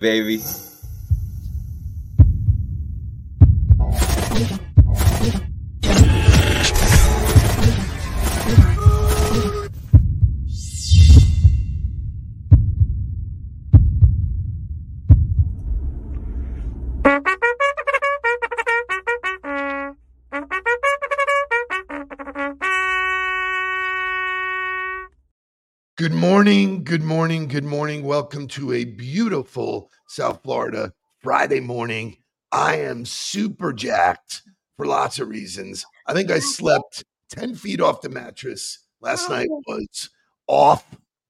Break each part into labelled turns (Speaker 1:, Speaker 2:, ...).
Speaker 1: baby.
Speaker 2: Morning, good morning, good morning. Welcome to a beautiful South Florida Friday morning. I am super jacked for lots of reasons. I think I slept 10 feet off the mattress last oh. night was off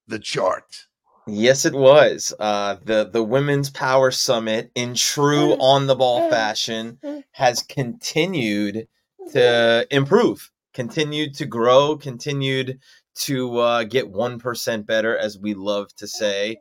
Speaker 2: the chart.
Speaker 1: Yes, it was. Uh, the the Women's Power Summit, in true mm. on the ball mm. fashion, mm. has continued to improve, continued to grow, continued to uh, get 1% better, as we love to say.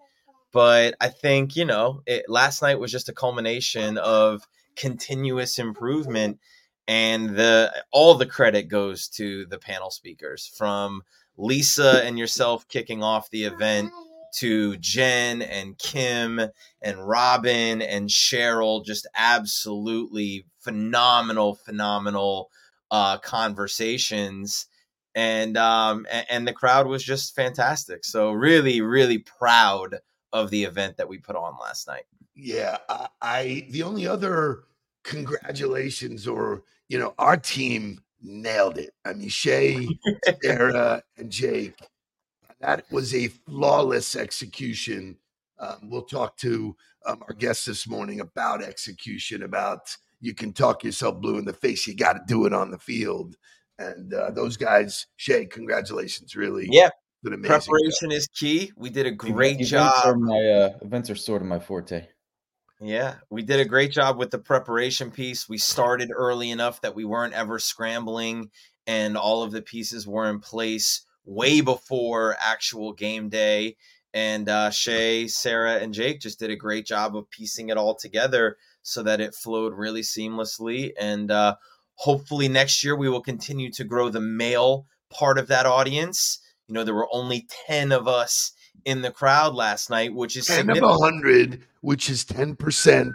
Speaker 1: But I think, you know, it, last night was just a culmination of continuous improvement. And the all the credit goes to the panel speakers from Lisa and yourself kicking off the event to Jen and Kim and Robin and Cheryl, just absolutely phenomenal, phenomenal uh, conversations and um and, the crowd was just fantastic. So really, really proud of the event that we put on last night.
Speaker 2: Yeah, I, I the only other congratulations or you know our team nailed it. I mean Shay, Sarah, and Jake. That was a flawless execution. Um, we'll talk to um, our guests this morning about execution. About you can talk yourself blue in the face. You got to do it on the field. And uh, those guys, Shay, congratulations! Really,
Speaker 1: Yeah,
Speaker 2: did an job.
Speaker 1: preparation is key. We did a great
Speaker 3: events
Speaker 1: job.
Speaker 3: Are my uh, events are sort of my forte.
Speaker 1: Yeah, we did a great job with the preparation piece. We started early enough that we weren't ever scrambling, and all of the pieces were in place way before actual game day. And uh, Shay, Sarah, and Jake just did a great job of piecing it all together so that it flowed really seamlessly. And uh, hopefully next year we will continue to grow the male part of that audience. You know, there were only 10 of us in the crowd last night, which is
Speaker 2: ten of a hundred, which is ten percent,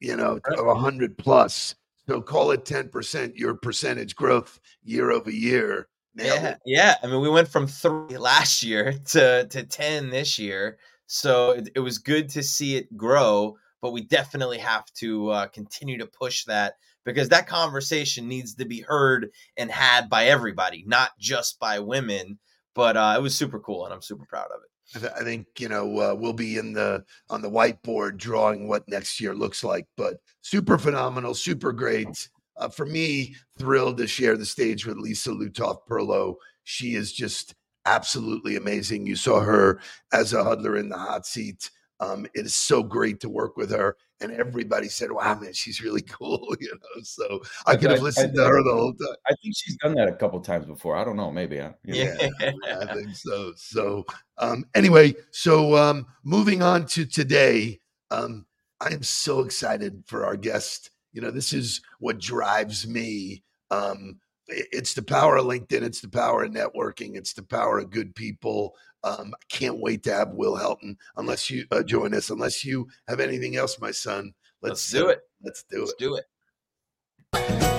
Speaker 2: you know, of a hundred plus. So call it ten percent. Your percentage growth year over year. Nailed
Speaker 1: Yeah,
Speaker 2: it.
Speaker 1: yeah. I mean, we went from three last year to to ten this year, so it, it was good to see it grow. But we definitely have to uh, continue to push that because that conversation needs to be heard and had by everybody, not just by women. But uh, it was super cool, and I'm super proud of it.
Speaker 2: I th- I think you know uh, we'll be in the on the whiteboard drawing what next year looks like. But super phenomenal, super great. Uh, for me, thrilled to share the stage with Lisa Lutoff Perlow. She is just absolutely amazing. You saw her as a huddler in the hot seat. Um, it is so great to work with her, and everybody said, "Wow, man, she's really cool." You know, so I could have
Speaker 3: I- I
Speaker 2: listened to her the whole time.
Speaker 3: I think she's done that a couple times before. I don't know, maybe. I.
Speaker 1: Yeah,
Speaker 2: Yeah, I think so. So um anyway, so um moving on to today, um I am so excited for our guest. You know, this is what drives me. Um i- it's the power of LinkedIn, it's the power of networking, it's the power of good people. Um I can't wait to have Will Helton unless you uh, join us unless you have anything else my son.
Speaker 1: Let's do
Speaker 2: uh,
Speaker 1: it.
Speaker 2: Let's do
Speaker 1: Let's
Speaker 2: it.
Speaker 1: do it.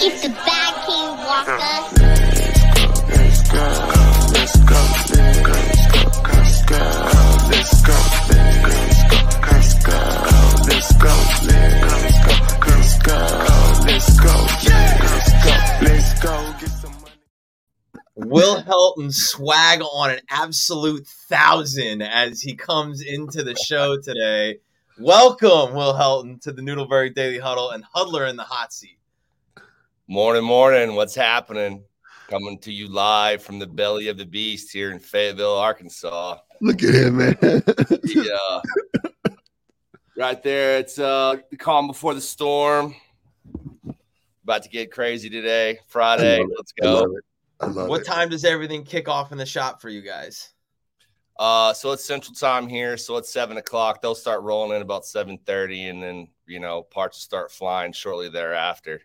Speaker 4: Keep the bad king walker.
Speaker 5: Let's go. Let's go. Let's go. Get some money.
Speaker 1: Will Helton swag on an absolute thousand as he comes into the show today. Welcome, Will Helton, to the Nudelberg Daily Huddle and Huddler in the hot seat.
Speaker 6: Morning, morning. What's happening? Coming to you live from the belly of the beast here in Fayetteville, Arkansas.
Speaker 2: Look at him, man.
Speaker 6: Yeah. right there. It's uh the calm before the storm. About to get crazy today. Friday.
Speaker 2: I love it.
Speaker 6: Let's
Speaker 2: I love
Speaker 6: go.
Speaker 2: it. I love
Speaker 1: What
Speaker 2: it.
Speaker 1: time does everything kick off in the shop for you guys?
Speaker 6: Uh so it's central time here. So it's seven o'clock. They'll start rolling in about seven thirty, and then you know, parts will start flying shortly thereafter.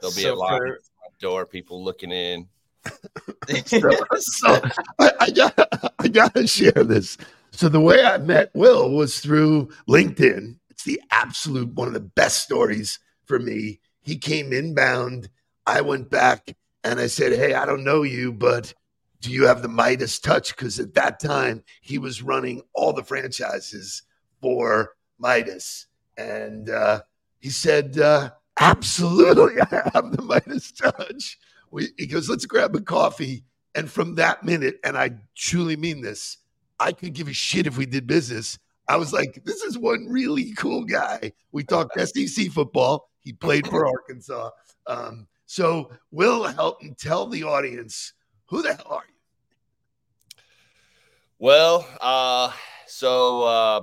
Speaker 6: There'll be
Speaker 1: So
Speaker 6: a lot
Speaker 1: for-
Speaker 6: at door, people looking in.
Speaker 2: So I, I got I gotta share this. So the way I met Will was through LinkedIn. It's the absolute one of the best stories for me. He came inbound. I went back and I said, Hey, I don't know you, but do you have the Midas touch? Because at that time he was running all the franchises for Midas. And uh, he said, uh, Absolutely, I have the Midas touch. We, he goes, Let's grab a coffee. And from that minute, and I truly mean this, I could give a shit if we did business. I was like, this is one really cool guy. We talked SEC football. He played for Arkansas. Um, so, Will Helton, tell the audience who the hell are you?
Speaker 6: Well, uh, so uh,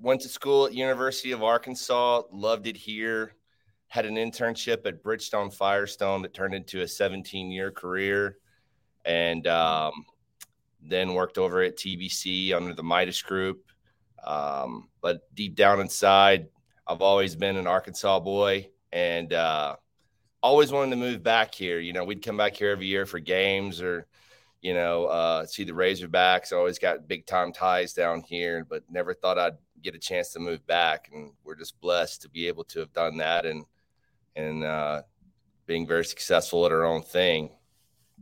Speaker 6: went to school at University of Arkansas. Loved it here. Had an internship at Bridgestone Firestone that turned into a 17 year career, and um, then worked over at TBC under the Midas Group. Um, but deep down inside, I've always been an Arkansas boy, and uh, always wanted to move back here. You know, we'd come back here every year for games or you know, uh, see the Razorbacks. Always got big time ties down here, but never thought I'd get a chance to move back. And we're just blessed to be able to have done that and and uh, being very successful at her own thing.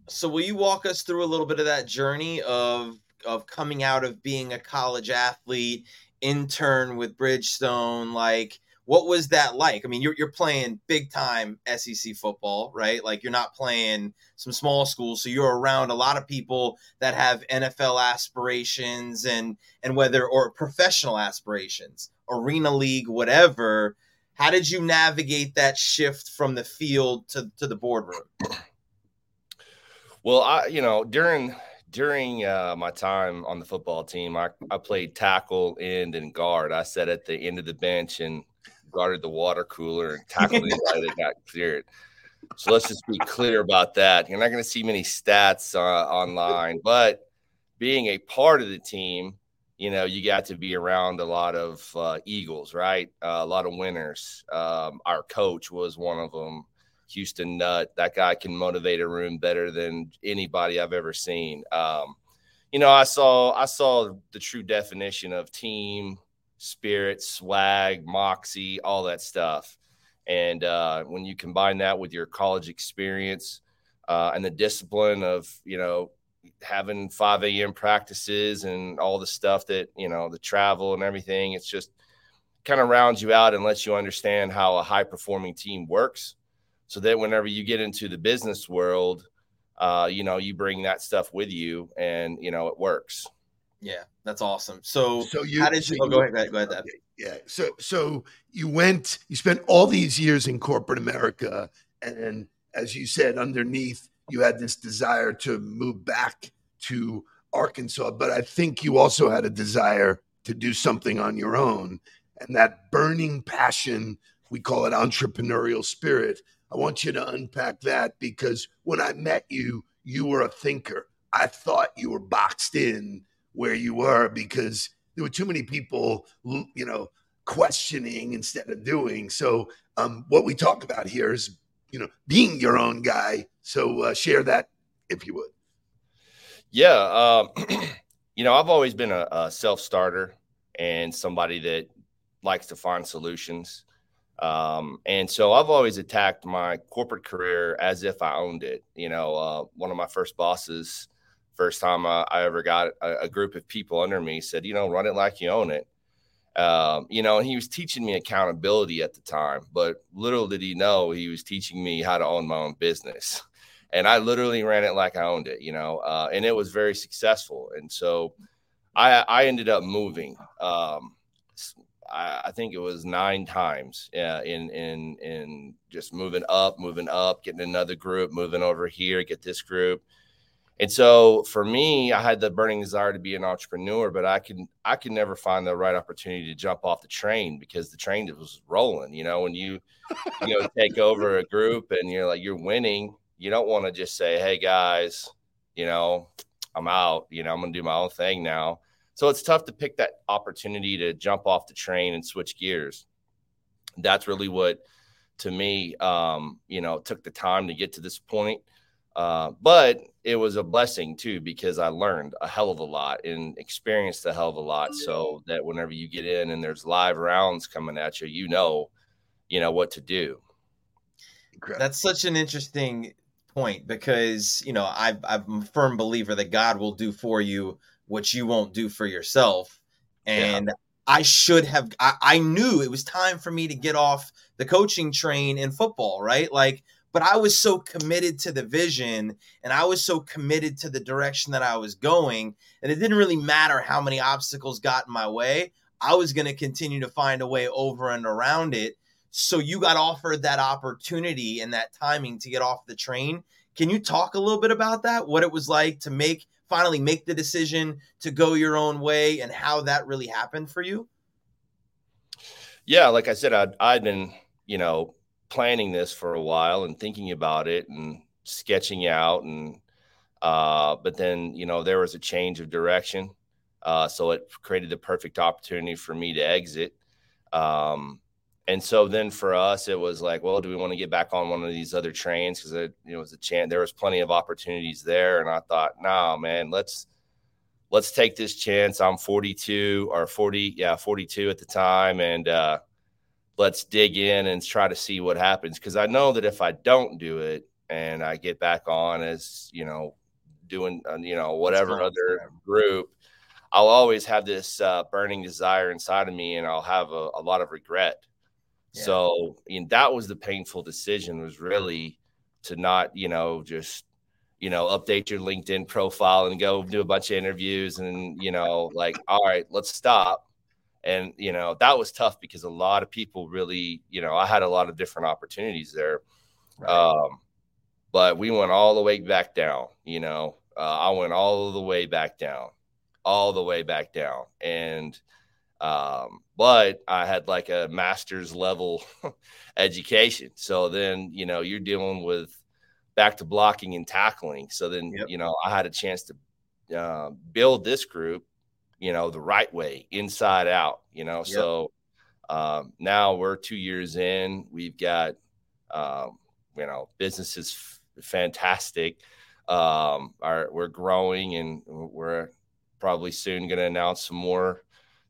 Speaker 1: So will you walk us through a little bit of that journey of of coming out of being a college athlete, intern with Bridgestone, like what was that like? I mean, you're you're playing big time SEC football, right? Like you're not playing some small schools, so you're around a lot of people that have NFL aspirations and and whether or professional aspirations, arena league, whatever. How did you navigate that shift from the field to, to the boardroom?
Speaker 6: Well, I you know during during uh, my time on the football team, I, I played tackle, end, and guard. I sat at the end of the bench and guarded the water cooler and tackled anybody that got cleared. So let's just be clear about that. You're not going to see many stats uh, online, but being a part of the team, you know, you got to be around a lot of uh, Eagles, right? Uh, a lot of winners. Um, our coach was one of them. Houston Nutt. That guy can motivate a room better than anybody I've ever seen. Um, you know, I saw I saw the true definition of team spirit, swag, moxie, all that stuff. And uh, when you combine that with your college experience uh, and the discipline of you know having 5 a.m. practices and all the stuff that you know the travel and everything, it's just kind of rounds you out and lets you understand how a high performing team works so that whenever you get into the business world uh, you know you bring that stuff with you and you know it works
Speaker 1: Yeah, that's awesome. So,
Speaker 2: So you
Speaker 1: how did
Speaker 2: so
Speaker 1: you? Oh, go ahead, go ahead, go ahead.
Speaker 2: Okay, Yeah. So so you went, you spent all these years in corporate America, and as you said, underneath you had this desire to move back to Arkansas, but I think you also had a desire to do something on your own, and that burning passion, we call it entrepreneurial spirit. I want you to unpack that because when I met you, you were a thinker. I thought you were boxed in where you were because there were too many people, you know, questioning instead of doing. So, um, what we talk about here is, you know, being your own guy. So, uh, share that if you would.
Speaker 6: yeah um, you know i've always been a, a self-starter and somebody that likes to find solutions um, and so i've always attacked my corporate career as if i owned it you know uh, one of my first bosses first time I, I ever got a, a group of people under me said you know run it like you own it um, you know, and he was teaching me accountability at the time, but little did he know he was teaching me how to own my own business. and I literally ran it like I owned it, you know, uh, and it was very successful. And so I, I ended up moving. Um, I, I think it was nine times uh, in in in just moving up, moving up, getting another group, moving over here, get this group. And so for me, I had the burning desire to be an entrepreneur, but I can I could never find the right opportunity to jump off the train because the train was rolling. You know, when you you know take over a group and you're like you're winning, you don't want to just say, "Hey guys, you know, I'm out. You know, I'm gonna do my own thing now." So it's tough to pick that opportunity to jump off the train and switch gears. That's really what, to me, um, you know, took the time to get to this point. Uh, but it was a blessing too because I learned a hell of a lot and experienced a hell of a lot. So that whenever you get in and there's live rounds coming at you, you know, you know what to do.
Speaker 1: That's such an interesting point because you know I've, I'm a firm believer that God will do for you what you won't do for yourself, and I should have. I, I knew it was time for me to get off the coaching train in football, right? Like, but I was so committed to the vision, and I was so committed to the direction that I was going, and it didn't really matter how many obstacles got in my way. I was going to continue to find a way over and around it so you got offered that opportunity and that timing to get off the train. Can you talk a little bit about that? What it was like to make finally make the decision to go your own way and how that really happened for you?
Speaker 6: Yeah, like I said, I'd, I'd been, you know, planning this for a while and thinking about it and sketching out and uh but then you know there was a change of direction uh so it created the perfect opportunity for me to exit um and so then for us it was like well do we want to get back on one of these other trains? Because it you know, was a chance there was plenty of opportunities there and i thought nah man let's let's take this chance. I'm 42 or 40 yeah 42 at the time and uh let's dig in and try to see what happens. Because i know that if i don't do it and i get back on as you know doing uh, you know whatever other group i'll always have this uh, burning desire inside of me and i'll have a, a lot of regret
Speaker 1: Yeah.
Speaker 6: so know, that was the painful decision was really to not you know just you know update your linkedin profile and go do a bunch of interviews and you know like all right let's stop. And you know that was tough because a lot of people really you know i had a lot of different opportunities there um but we went all the way back down you know uh, i went all the way back down all the way back down. And um but i had like a master's level education. So then you know you're dealing with back to blocking and tackling. So then
Speaker 1: Yep.
Speaker 6: you know i had a chance to uh, build this group you know the right way inside out you know? So um, now we're two years in. We've got um, you know business is f- fantastic. Um, our, we're growing and we're probably soon going to announce some more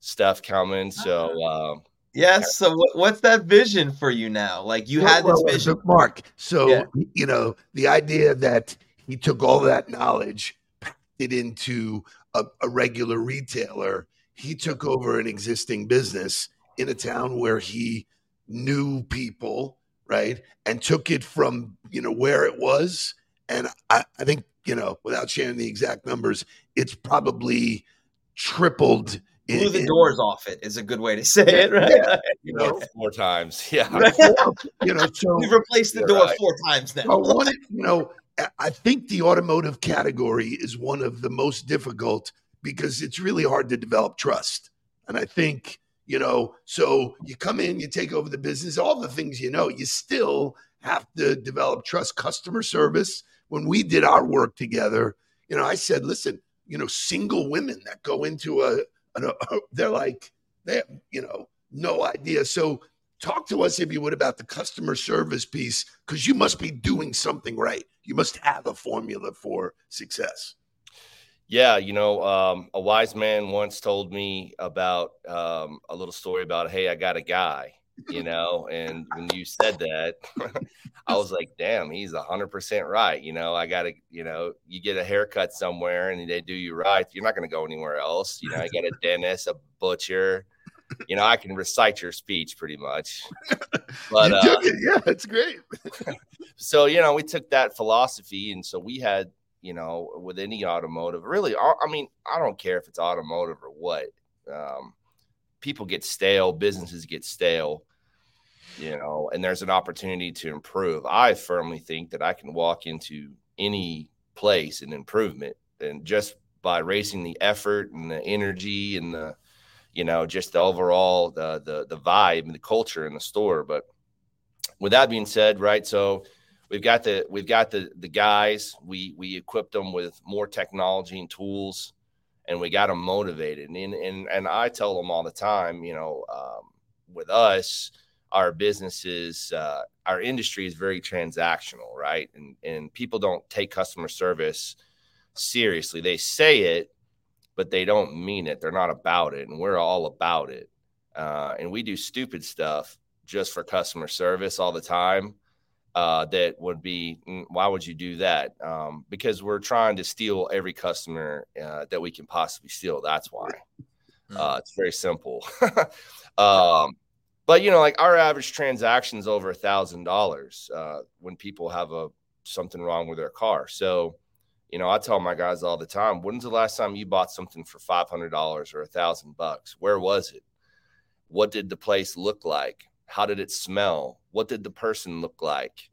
Speaker 6: stuff coming so um,
Speaker 1: Yes. So what's that vision for you now? Like you had this
Speaker 2: Well, well,
Speaker 1: vision.
Speaker 2: but Mark. So
Speaker 1: Yeah.
Speaker 2: you know the idea that he took all that knowledge, packed it into a, a regular retailer. He took over an existing business in a town where he knew people, right, and took it from you know where it was. And I, I think you know, without sharing the exact numbers, it's probably tripled. In-
Speaker 1: Blew the
Speaker 2: in-
Speaker 1: doors off it is a good way to say it, right?
Speaker 2: Yeah. you know,
Speaker 6: four times yeah
Speaker 1: Right.
Speaker 2: you know, so
Speaker 1: We've replaced the door
Speaker 6: right.
Speaker 1: four times now.
Speaker 2: I want you know, I- I think the automotive category is one of the most difficult because it's really hard to develop trust. And I think, you know, so you come in, you take over the business, all the things you know, you still have to develop trust, customer service. When we did our work together, you know, I said, listen, you know, single women that go into a they're like, they have, you know, no idea. So talk to us if you would about the customer service piece because you must be doing something right. You must have a formula for success.
Speaker 6: Yeah, you know, um, a wise man once told me about um, a little story about, hey, I got a guy, you know, and when you said that, I was like, damn, he's a hundred percent right. You know, I got to, you know, you get a haircut somewhere and they do you right, you're not going to go anywhere else. You know, I got a dentist, a butcher. You know, I can recite your speech pretty much. But uh,
Speaker 2: it. yeah it's great
Speaker 6: so you know we took that philosophy and so we had you know with any automotive really i I mean i don't care if it's automotive or what um, people get stale businesses get stale you know and there's an opportunity to improve. I firmly think that i can walk into any place and improvement and just by raising the effort and the energy and the you know just the overall the the, the vibe and the culture in the store. But with that being said right so we've got the we've got the the guys. We we equipped them with more technology and tools and we got them motivated. And and and i tell them all the time you know um, with us our businesses uh, our industry is very transactional right? And and people don't take customer service seriously. They say it but they don't mean it. They're not about it and we're all about it. Uh, and we do stupid stuff just for customer service all the time uh, that would be mm, why would you do that? Um, because we're trying to steal every customer uh, that we can possibly steal that's why. Uh, it's very simple. Um, but you know like our average transaction is over a thousand dollars uh, when people have a something wrong with their car. So you know i tell my guys all the time when's the last time you bought something for $500 or a thousand bucks? Where was it? What did the place look like how did it smell? What did the person look like?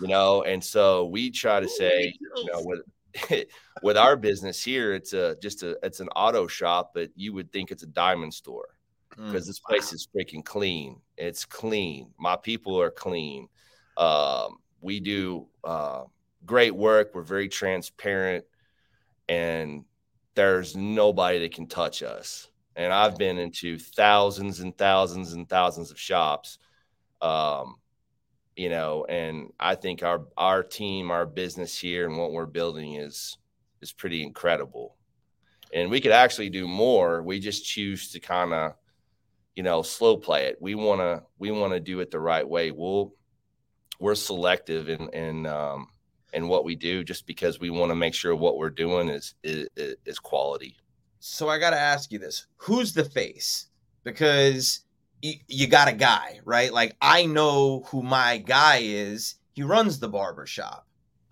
Speaker 6: You know and so we try to say you know with with our business here it's a just a it's an auto shop but you would think it's a diamond store
Speaker 1: Mm.
Speaker 6: because this place is freaking clean. It's clean. My people are clean. Um, we do uh, great work. We're very transparent and there's nobody that can touch us and I've been into thousands and thousands and thousands of shops. Um, you know, and I think our our team, our business here, and what we're building is is pretty incredible. And we could actually do more. We just choose to kind of, you know, slow play it. We want to we want to do it the right way. We'll we're selective in in um, in what we do, just because we want to make sure what we're doing is is, is quality.
Speaker 1: So I got to ask you this: Who's the face? Because you, you got a guy, right? Like I know who my guy is. He runs the barber shop.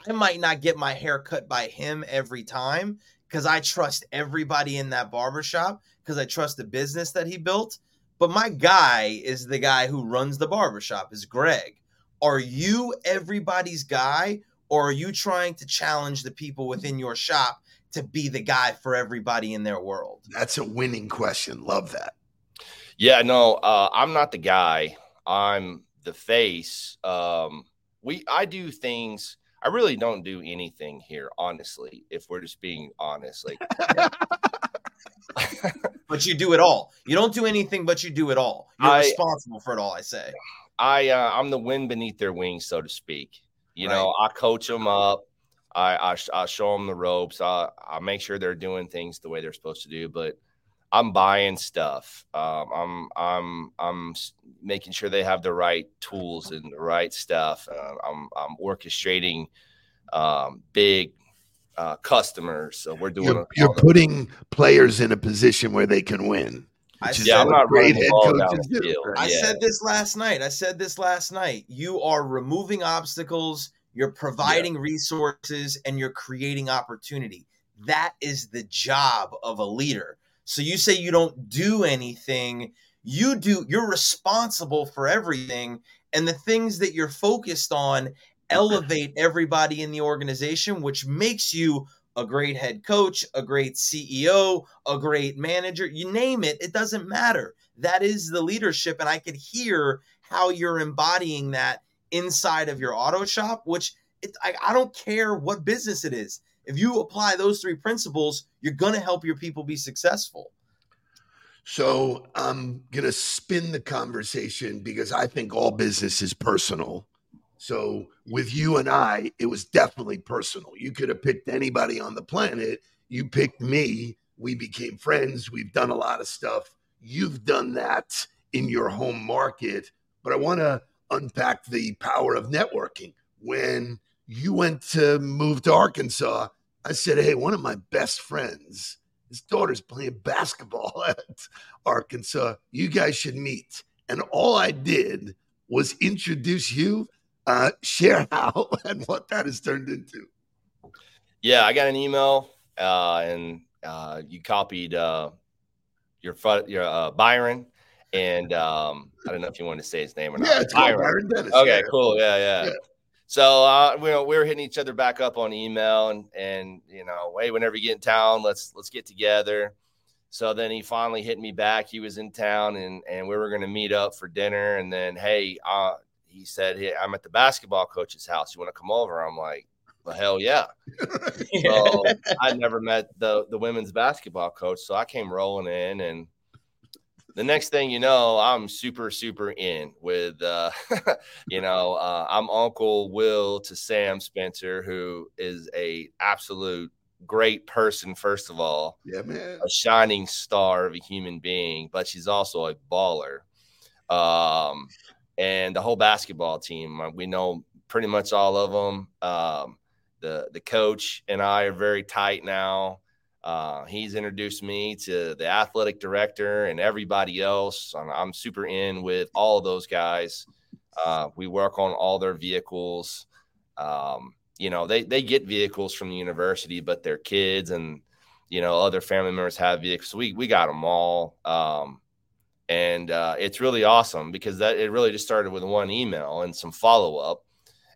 Speaker 1: I might not get my hair cut by him every time because I trust everybody in that barber shop because I trust the business that he built. But my guy is the guy who runs the barber shop. Is Greg? Are you everybody's guy, or are you trying to challenge the people within your shop to be the guy for everybody in their world?
Speaker 2: That's a winning question. Love that.
Speaker 6: Yeah, no, uh, I'm not the guy. I'm the face. Um, we I do things. I really don't do anything here, honestly. If we're just being honest, like
Speaker 1: But you do it all. You don't do anything, but you do it all. You're
Speaker 6: I-
Speaker 1: responsible for it all. I say.
Speaker 6: I uh, I'm the wind beneath their wings, so to speak. You know, I coach them up. I I, I show them the ropes. I I make sure they're doing things the way they're supposed to do. But I'm buying stuff. Um, I'm I'm I'm making sure they have the right tools and the right stuff. Uh, I'm I'm orchestrating um, big uh, customers. So we're doing.
Speaker 2: You're,
Speaker 6: a-
Speaker 2: you're putting players in a position where they can win.
Speaker 1: I
Speaker 2: which
Speaker 6: yeah, I'm not
Speaker 2: great head coaches do,
Speaker 1: I
Speaker 6: Yeah.
Speaker 1: said this last night. I said this last night. You are removing obstacles, you're providing resources, and you're creating opportunity. That is the job of a leader. So you say you don't do anything, you do, you're responsible for everything. And the things that you're focused on elevate everybody in the organization, which makes you a great head coach, a great CEO, a great manager, you name it, it doesn't matter. That is the leadership. And I could hear how you're embodying that inside of your auto shop, which it, I, I don't care what business it is. If you apply those three principles, you're going to help your people be successful.
Speaker 2: So I'm going to spin the conversation because I think all business is personal. So with you and I, it was definitely personal. You could have picked anybody on the planet. You picked me. We became friends. We've done a lot of stuff. You've done that in your home market. But I want to unpack the power of networking. When you went to move to Arkansas, I said, Hey, one of my best friends, his daughter's playing basketball at Arkansas. You guys should meet. And all I did was introduce you. Uh, share how and what that has turned into.
Speaker 6: Yeah, I got an email, uh, and uh, you copied uh, your your uh, Byron, and um, I don't know if you want to say his name or not.
Speaker 2: Yeah, it's
Speaker 6: Byron.
Speaker 2: Byron Dennis.
Speaker 6: Okay, cool. Yeah, yeah.
Speaker 2: Yeah.
Speaker 6: So uh, we, we were hitting each other back up on email, and and you know, hey, whenever you get in town, let's let's get together. So then he finally hit me back. He was in town, and and we were going to meet up for dinner. And then, hey, uh, he said, hey, I'm at the basketball coach's house. You want to come over? I'm like, well, hell yeah. So I never met the the women's basketball coach, so I came rolling in, and the next thing you know, I'm super super in with, uh, you know, uh, I'm Uncle Will to Sam Spencer, who is a absolute great person. First of all,
Speaker 2: Yeah, man.
Speaker 6: a shining star of a human being, but she's also a baller. Um, and the whole basketball team, uh, we know pretty much all of them. Um, the the coach and I are very tight now. Uh, he's introduced me to the athletic director and everybody else. I'm, I'm super in with all of those guys. Uh, we work on all their vehicles. Um, you know, they they get vehicles from the university, but their kids and you know other family members have vehicles. We we got them all. Um, and uh, it's really awesome because that it really just started with one email and some follow up,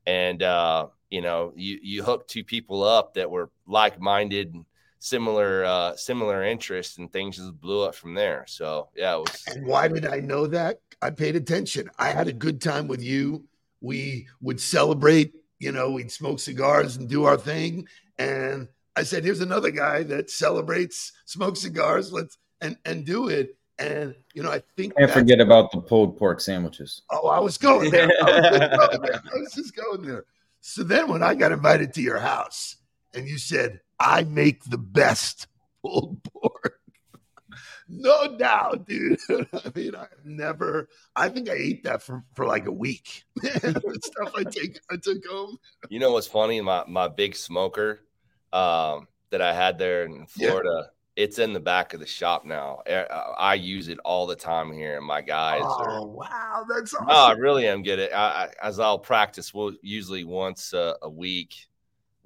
Speaker 6: and uh, you know you you hook two people up that were like minded, similar uh, similar interests, and things just blew up from there. So yeah, it was
Speaker 2: And why did I know that? I paid attention. I had a good time with you. We would celebrate, you know, we'd smoke cigars and do our thing. And I said, here's another guy that celebrates, smoke cigars, let's and and do it. And you know, I think
Speaker 3: Can't forget about the pulled pork sandwiches.
Speaker 2: Oh, I was going there. I was, going there. I was just going there. So then when I got invited to your house and you said, I make the best pulled pork. No doubt, dude. I mean, I've never, I think I ate that for, for like a week. the stuff I take, I took home.
Speaker 6: you know what's funny? My my big smoker um, that I had there in
Speaker 2: Yeah.
Speaker 6: Florida. It's in the back of the shop now. Eh, uh, I use it all the time here, and my guys are
Speaker 2: Oh, wow. That's awesome.
Speaker 6: No, I really am good at. I, I, as I'll practice, we'll usually once uh, a week.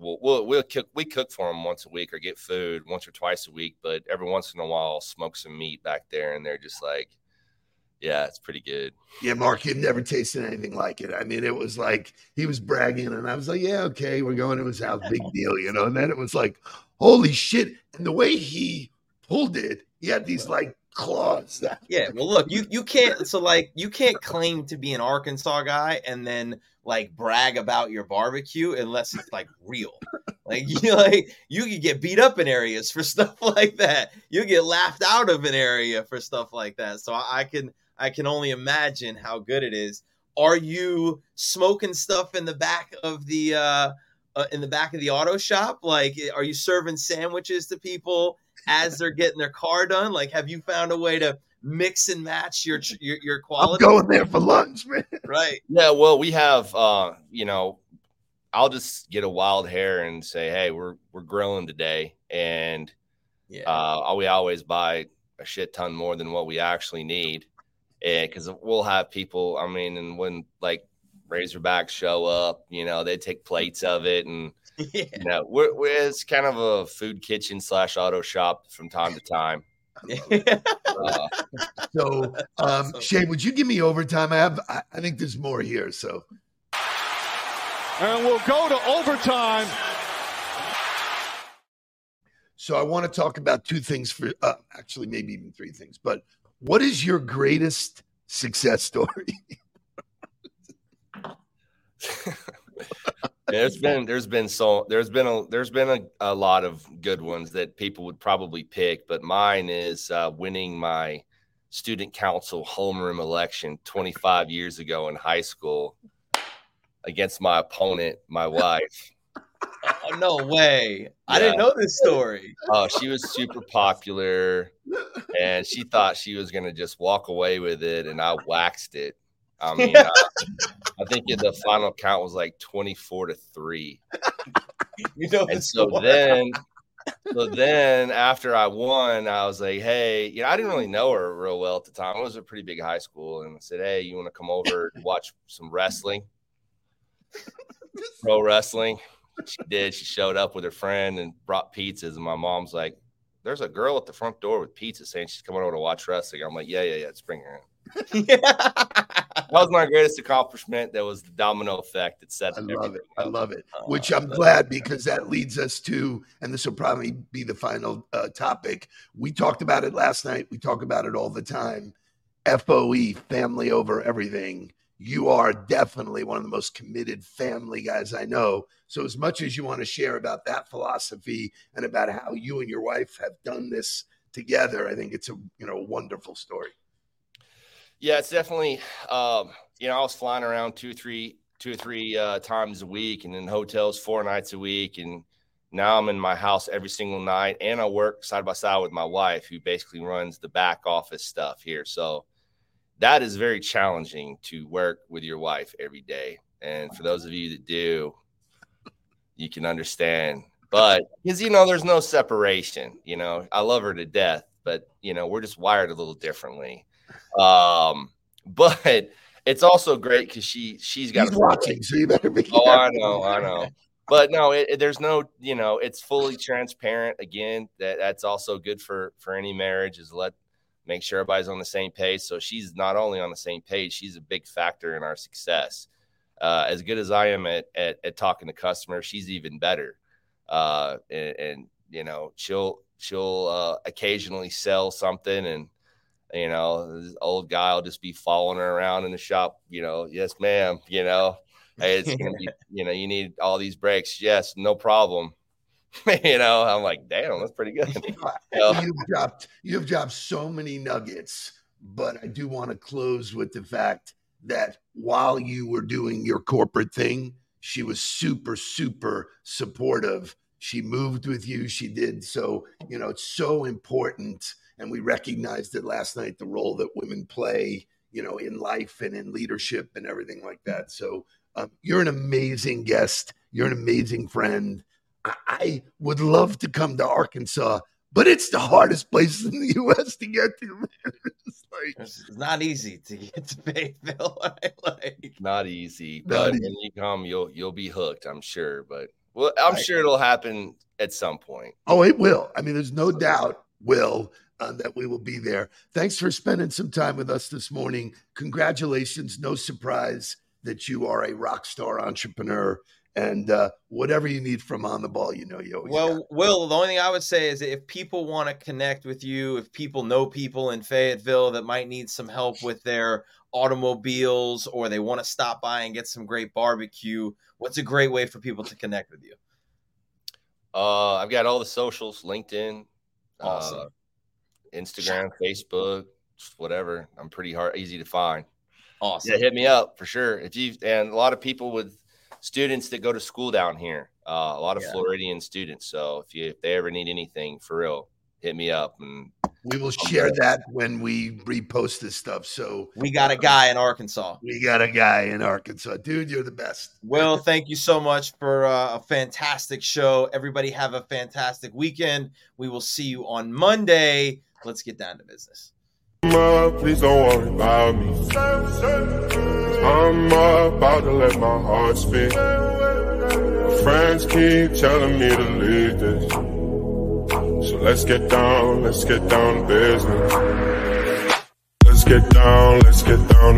Speaker 6: We'll, we'll we'll cook. We cook for them once a week or get food once or twice a week. But every once in a while, I'll smoke some meat back there, and they're just like, "Yeah, it's pretty good."
Speaker 2: Yeah, Mark, you've never tasted anything like it. I mean, it was like he was bragging, and I was like, "Yeah, okay, we're going to his house, big deal," you know. And then it was like, "Holy shit!" And the way he pulled it, he had these like claws.
Speaker 1: Yeah, well, look, you you can't so like you can't claim to be an Arkansas guy and then like brag about your barbecue unless it's like real. Like you like you could get beat up in areas for stuff like that. You get laughed out of an area for stuff like that. So I, I can I can only imagine how good it is. Are you smoking stuff in the back of the uh, uh in the back of the auto shop? Like are you serving sandwiches to people as they're getting their car done? Like have you found a way to mix and match your tr- your, your
Speaker 2: I'm
Speaker 1: quality?
Speaker 2: going there for lunch, man.
Speaker 1: Right.
Speaker 6: Yeah, well, we have, uh, you know, I'll just get a wild hair and say, "Hey, we're we're grilling today," and
Speaker 1: Yeah.
Speaker 6: uh, we always buy a shit ton more than what we actually need, and because we'll have people. I mean, and when like Razorbacks show up, you know, they take plates of it, and
Speaker 1: yeah.
Speaker 6: you know, we're, we're it's kind of a food kitchen slash auto shop from time to time. Uh,
Speaker 2: So, um,
Speaker 1: Awesome.
Speaker 2: Shay, would you give me overtime? I have, I, I think there's more here. So,
Speaker 5: And we'll go to overtime.
Speaker 2: so I want to talk about two things for, uh, actually, maybe even three things. But what is your greatest success story?
Speaker 6: there's been there's been so there's been a there's been a, a lot of good ones that people would probably pick but mine is uh, winning my student council homeroom election 25 years ago in high school against my opponent my wife
Speaker 1: Oh, no way. I didn't know this story.
Speaker 6: oh she was super popular and she thought she was going to just walk away with it and i waxed it i mean uh, i think the final count was like 24 to 3
Speaker 1: You know
Speaker 6: and so then so then after I won, I was like, hey, you know, I didn't really know her real well at the time. It was a pretty big high school, and I said, hey, you want to come over and watch some wrestling? pro wrestling. She did. She showed up with her friend and brought pizzas. And my mom's like, "There's a girl at the front door with pizza saying she's coming over to watch wrestling." I'm like, "Yeah, yeah, yeah. Let's bring her in." That was my greatest accomplishment. That was the domino effect that set.
Speaker 2: I love it. I love it.
Speaker 6: Uh,
Speaker 2: Which I'm glad because that leads us to, and this will probably be the final uh, topic. We talked about it last night. We talk about it all the time. FOE, family over everything. You are definitely one of the most committed family guys I know. So, as much as you want to share about that philosophy and about how you and your wife have done this together, I think it's a you know wonderful story.
Speaker 6: Yeah, it's definitely. Um, you know, I was flying around two, three, two or three uh, times a week, and in hotels four nights a week, and now I'm in my house every single night, and I work side by side with my wife, who basically runs the back office stuff here. So that is very challenging to work with your wife every day. And for those of you that do, you can understand. But because you know, there's no separation. You know, I love her to death, but you know, we're just wired a little differently. Um, but it's also great because she she's got
Speaker 2: He's
Speaker 6: a
Speaker 2: watching, so you better be.
Speaker 6: Oh, I know, I know. But no, it, it- there's no, you know, it's fully transparent. Again, that that's also good for for any marriage is let make sure everybody's on the same page. So she's not only on the same page, she's a big factor in our success. Uh, as good as I am at, at at talking to customers, she's even better. Uh, and, and you know, she'll she'll uh, occasionally sell something and you know, this old guy will just be following her around in the shop, you know, yes, ma'am, you know, hey, it's gonna be, you know, you need all these brakes. Yes, no problem. you know, I'm like, damn, that's pretty good. So-
Speaker 2: You've dropped you've dropped so many nuggets, but I do want to close with the fact that while you were doing your corporate thing, she was super, super supportive. She moved with you. She did. So, you know, it's so important. And we recognized it last night, the role that women play, you know, in life and in leadership and everything like that. So um, you're an amazing guest. You're an amazing friend. I, I would love to come to Arkansas, but it's the hardest place in the U.S. to get to. Man. It's like,
Speaker 1: It's not easy to get to Fayetteville. like,
Speaker 6: not easy,
Speaker 2: Not
Speaker 6: but
Speaker 2: easy.
Speaker 6: when you come, you'll you'll be hooked, I'm sure. But well, I'm
Speaker 2: I-
Speaker 6: sure it'll happen at some point.
Speaker 2: oh, it will. I mean, there's no doubt, Will, uh, that we will be there. Thanks for spending some time with us this morning. Congratulations. No surprise that you are a rock star entrepreneur. And uh, whatever you need from on the ball, you know you always got.
Speaker 1: well, Will, the only thing I would say is if people want to connect with you, if people know people in Fayetteville that might need some help with their automobiles or they want to stop by and get some great barbecue, what's a great way for people to connect with you?
Speaker 6: Uh, I've got all the socials, LinkedIn,
Speaker 1: Awesome.
Speaker 6: uh, Instagram, Facebook, whatever. I'm pretty hard, easy to find.
Speaker 1: Awesome.
Speaker 6: Yeah, hit me up for sure. If you and a lot of people with students that go to school down here, uh, a lot of
Speaker 1: Yeah.
Speaker 6: Floridian students. So if you if they ever need anything for real, hit me up. And
Speaker 2: We will share that when we repost this stuff. So
Speaker 1: We got a guy in Arkansas.
Speaker 2: we got a guy in Arkansas. Dude, you're the best.
Speaker 1: Well, thank you so much for uh, a fantastic show. Everybody have a fantastic weekend. We will see you on Monday. Let's get down to business.
Speaker 5: please don't worry about me. I'm about to let my heart speak. Friends keep telling me to leave this. So let's get down, let's get down to business. Let's get down, let's get down